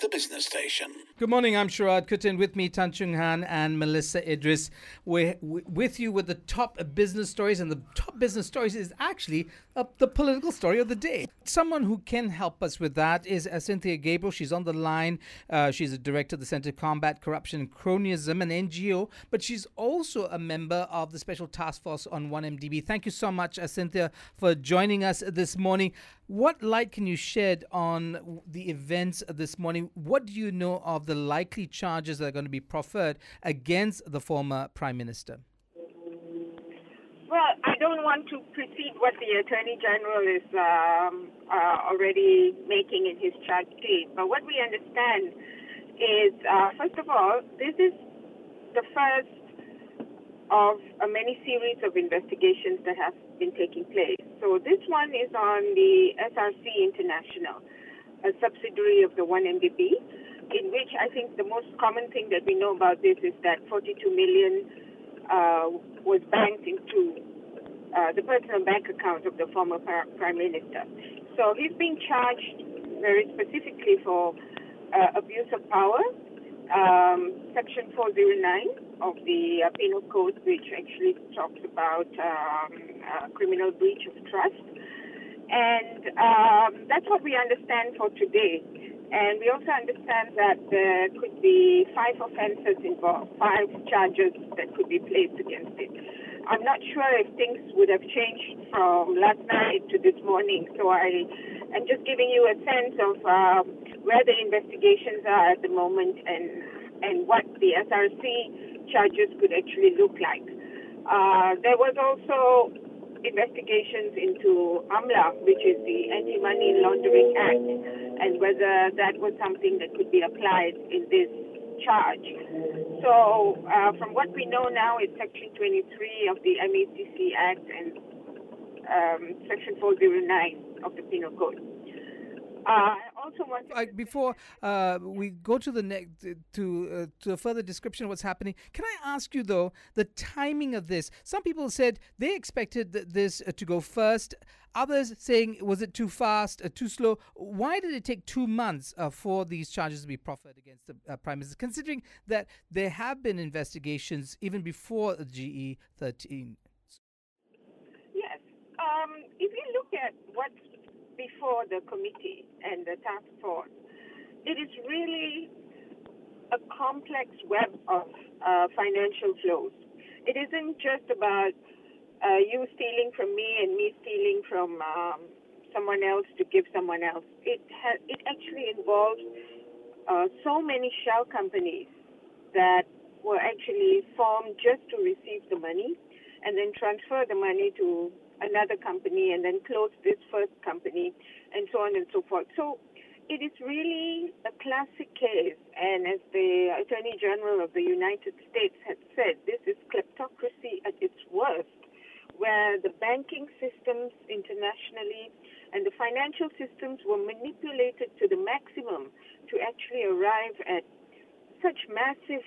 the business station. Good morning. I'm Sharad Kuttan. With me, Tan Chung Han and Melissa Idris. We're with you with the top business stories, and the top business stories is actually uh, the political story of the day. Someone who can help us with that is uh, Cynthia Gabriel. She's on the line. Uh, she's a director of the Center to Combat Corruption and Cronyism, an NGO, but she's also a member of the Special Task Force on 1MDB. Thank you so much, uh, Cynthia, for joining us this morning. What light can you shed on the events this morning? What do you know of the likely charges that are going to be proffered against the former Prime Minister? Well, I don't want to precede what the Attorney General is um, uh, already making in his charge sheet, but what we understand is, uh, first of all, this is the first of a many series of investigations that have been taking place. So this one is on the SRC International, a subsidiary of the 1MDB, in which I think the most common thing that we know about this is that 42 million uh, was banked into uh, the personal bank account of the former prime minister. So he's being charged very specifically for uh, abuse of power, um, Section 409 of the uh, Penal Code, which actually talks about um, uh, criminal breach of trust. And um, that's what we understand for today. And we also understand that there could be five offenses involved, five charges that could be placed against it. I'm not sure if things would have changed from last night to this morning, so I am just giving you a sense of um, where the investigations are at the moment and and what the SRC charges could actually look like. Uh, there was also investigations into AMLA, which is the Anti-Money Laundering Act, and whether that was something that could be applied in this charge. So, uh, from what we know now, it's Section 23 of the MACC Act and um, Section 409 of the Penal Code. Uh, also want before uh, we go to the next to uh, to a further description of what's happening. Can I ask you though the timing of this? Some people said they expected this uh, to go first. Others saying was it too fast, uh, too slow? Why did it take two months uh, for these charges to be proffered against the prime minister? Considering that there have been investigations even before the GE thirteen. Yes, um, if you look at what's before the committee and the task force, it is really a complex web of uh, financial flows. It isn't just about uh, you stealing from me and me stealing from um, someone else to give someone else. It ha- it actually involves uh, so many shell companies that were actually formed just to receive the money and then transfer the money to another company and then close this first company and so on and so forth. So it is really a classic case, and as the Attorney General of the United States had said, this is kleptocracy at its worst, where the banking systems internationally and the financial systems were manipulated to the maximum to actually arrive at such massive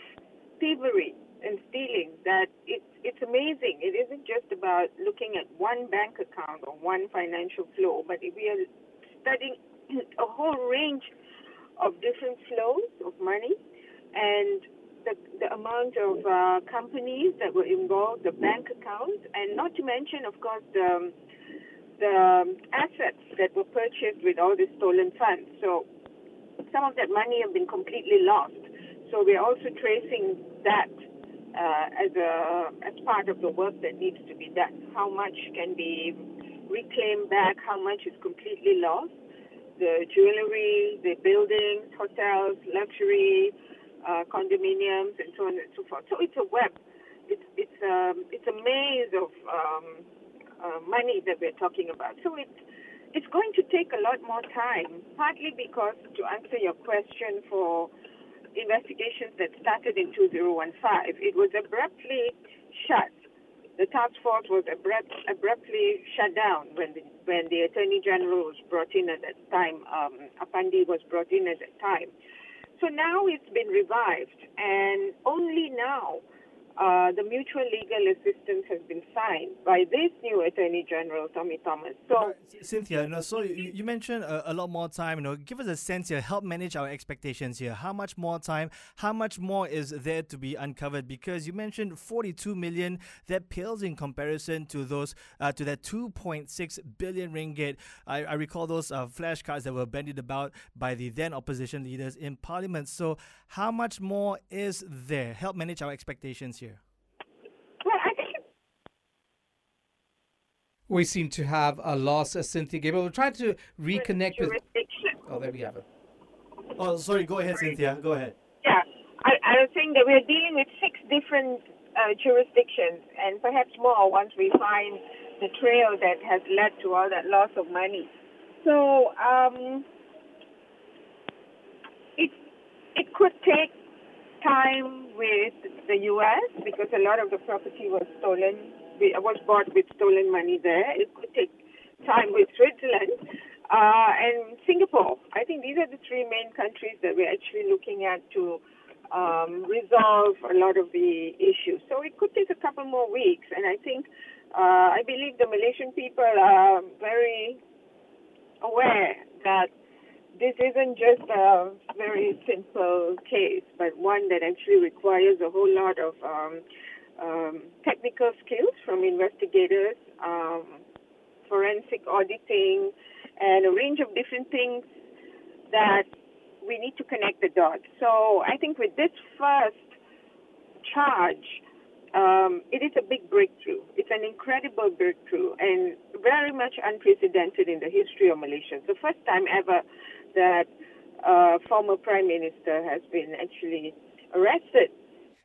thievery and stealing that it's it's amazing. It isn't just about looking at one bank account or one financial flow, but we are studying a whole range of different flows of money and the, the amount of uh, companies that were involved, the bank accounts, and not to mention, of course, the, the assets that were purchased with all the stolen funds. So some of that money have been completely lost. So we're also tracing that uh, as a as part of the work that needs to be done. How much can be reclaimed back? How much is completely lost? The jewelry, the buildings, hotels, luxury, uh, condominiums, and so on and so forth. So it's a web. It's it's um, it's a maze of um, uh, money that we're talking about. So it's it's going to take a lot more time, partly because to answer your question for investigations that started in 2015, it was abruptly shut. The task force was abrupt, abruptly shut down when the, when the Attorney General was brought in at that time. Um, Apandi was brought in at that time. So now it's been revived, and only now uh, the mutual legal assistance has been signed by this new Attorney General, Tommy Thomas. So, Cynthia, you so you, you mentioned a, a, lot more time. You know, give us a sense here. Help manage our expectations here. How much more time? How much more is there to be uncovered? Because you mentioned 42 million. That pales in comparison to those uh, to that 2.6 billion ringgit. I, I recall those uh, flashcards that were bandied about by the then opposition leaders in Parliament. So, how much more is there? Help manage our expectations here. Well, I think we seem to have a loss, of Cynthia Gabriel. We're trying to reconnect with. Oh, there we have it. Oh, sorry. Go ahead, Cynthia. Go ahead. Yeah, I, I was saying that we're dealing with six different uh, jurisdictions, and perhaps more once we find the trail that has led to all that loss of money. So um, it it could take time with the U.S. because a lot of the property was stolen, was bought with stolen money there. It could take time with Switzerland uh, and Singapore. I think these are the three main countries that we're actually looking at to um, resolve a lot of the issues. So it could take a couple more weeks, and I think uh, I believe the Malaysian people are very aware that this isn't just a very simple case, but one that actually requires a whole lot of um, um, technical skills from investigators, um, forensic auditing, and a range of different things that we need to connect the dots. So I think with this first charge, um, it is a big breakthrough. It's an incredible breakthrough and very much unprecedented in the history of Malaysia. It's the first time ever that uh, former prime minister has been actually arrested.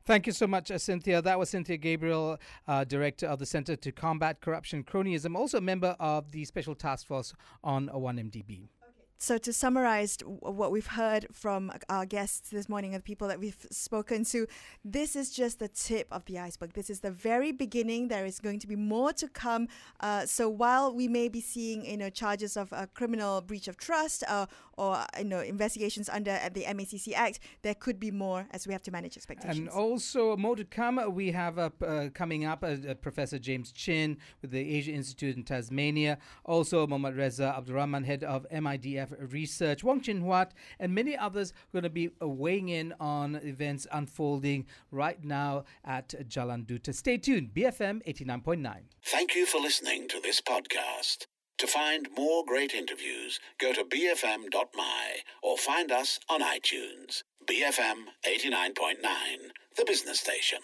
Thank you so much, uh, Cynthia. That was Cynthia Gabriel, uh, director of the Center to Combat Corruption Cronyism, also a member of the Special Task Force on 1MDB. So, to summarize what we've heard from our guests this morning and the people that we've spoken to, this is just the tip of the iceberg. This is the very beginning. There is going to be more to come. Uh, so, while we may be seeing, you know, charges of a criminal breach of trust uh, or you know investigations under the MACC Act, there could be more as we have to manage expectations. And also more to come. We have uh, coming up uh, Professor James Chin with the Asia Institute in Tasmania. Also, Mohammad Reza Abdurrahman, head of MIDF Research, Wong Chin Huat, and many others are going to be weighing in on events unfolding right now at Jalan Duta. Stay tuned, BFM 89.9. Thank you for listening to this podcast. To find more great interviews, go to bfm.my or find us on iTunes. BFM 89.9, the business station.